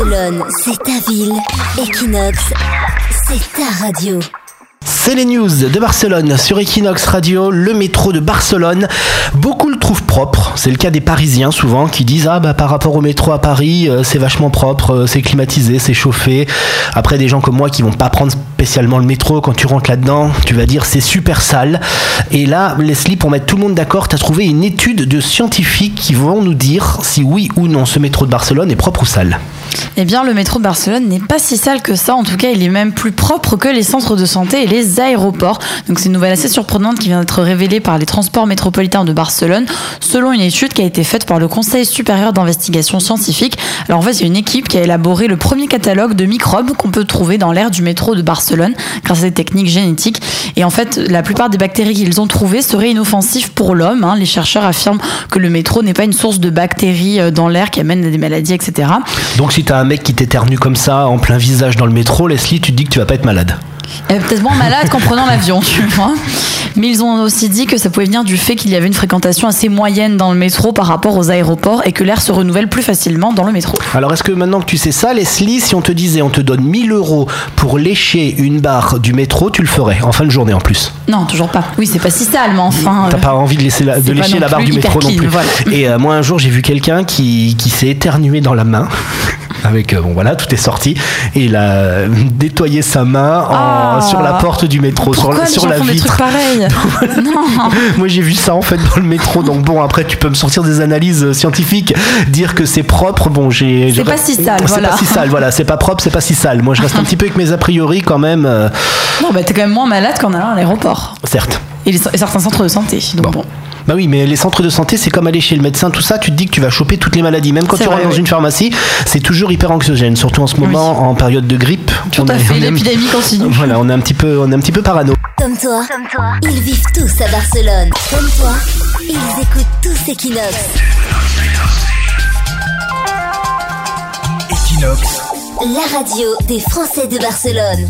Barcelone, c'est ta ville. Equinox, c'est ta radio. C'est les news de Barcelone sur Equinox Radio, le métro de Barcelone. Beaucoup le trouvent propre, c'est le cas des Parisiens souvent qui disent ah bah par rapport au métro à Paris euh, c'est vachement propre, euh, c'est climatisé, c'est chauffé. Après des gens comme moi qui vont pas prendre spécialement le métro, quand tu rentres là-dedans, tu vas dire c'est super sale. Et là Leslie pour mettre tout le monde d'accord, tu as trouvé une étude de scientifiques qui vont nous dire si oui ou non ce métro de Barcelone est propre ou sale. Eh bien, le métro de Barcelone n'est pas si sale que ça. En tout cas, il est même plus propre que les centres de santé et les aéroports. Donc, c'est une nouvelle assez surprenante qui vient d'être révélée par les transports métropolitains de Barcelone, selon une étude qui a été faite par le Conseil supérieur d'investigation scientifique. Alors, en fait, c'est une équipe qui a élaboré le premier catalogue de microbes qu'on peut trouver dans l'air du métro de Barcelone grâce à des techniques génétiques. Et en fait, la plupart des bactéries qu'ils ont trouvées seraient inoffensives pour l'homme. hein. Les chercheurs affirment que le métro n'est pas une source de bactéries euh, dans l'air qui amènent à des maladies, etc. si t'as un mec qui t'éternue comme ça en plein visage dans le métro, Leslie, tu te dis que tu vas pas être malade. Peut-être moins malade qu'en prenant l'avion, tu vois. Mais ils ont aussi dit que ça pouvait venir du fait qu'il y avait une fréquentation assez moyenne dans le métro par rapport aux aéroports et que l'air se renouvelle plus facilement dans le métro. Alors est-ce que maintenant que tu sais ça, Leslie, si on te disait on te donne 1000 euros pour lécher une barre du métro, tu le ferais en fin de journée en plus? Non, toujours pas. Oui, c'est pas si sale, mais enfin. T'as euh, pas envie de, laisser la- de c'est pas lécher la barre du métro non plus. voilà. Et euh, moi un jour j'ai vu quelqu'un qui, qui s'est éternué dans la main. Avec, euh, bon voilà, tout est sorti. Et il a nettoyé sa main en- Ah. sur la porte du métro, sur, les sur gens la font des vitre. trucs pareils Non. Moi j'ai vu ça en fait dans le métro, donc bon après tu peux me sortir des analyses euh, scientifiques, dire que c'est propre, bon j'ai... C'est pas si sale, C'est voilà. pas si sale, voilà, c'est pas propre, c'est pas si sale. Moi je reste un petit peu avec mes a priori quand même, euh, Non, bah t'es quand même moins malade qu'en allant à l'aéroport. certes. Et, les- et certains centres de santé. Donc Bon. bon. Bah oui, mais les centres de santé, c'est comme aller chez le médecin, tout ça, tu te dis que tu vas choper toutes les maladies. Même quand tu vrai, rentres dans oui. une pharmacie, c'est toujours hyper anxiogène, surtout en ce moment, en période de grippe. Tout On à est- fait, l'épidémie continue. Voilà, on est un petit peu, on est un petit peu parano. Comme toi, ils vivent tous à Barcelone. Comme toi, ils écoutent tous Equinox. Equinox, La radio des Français de Barcelone.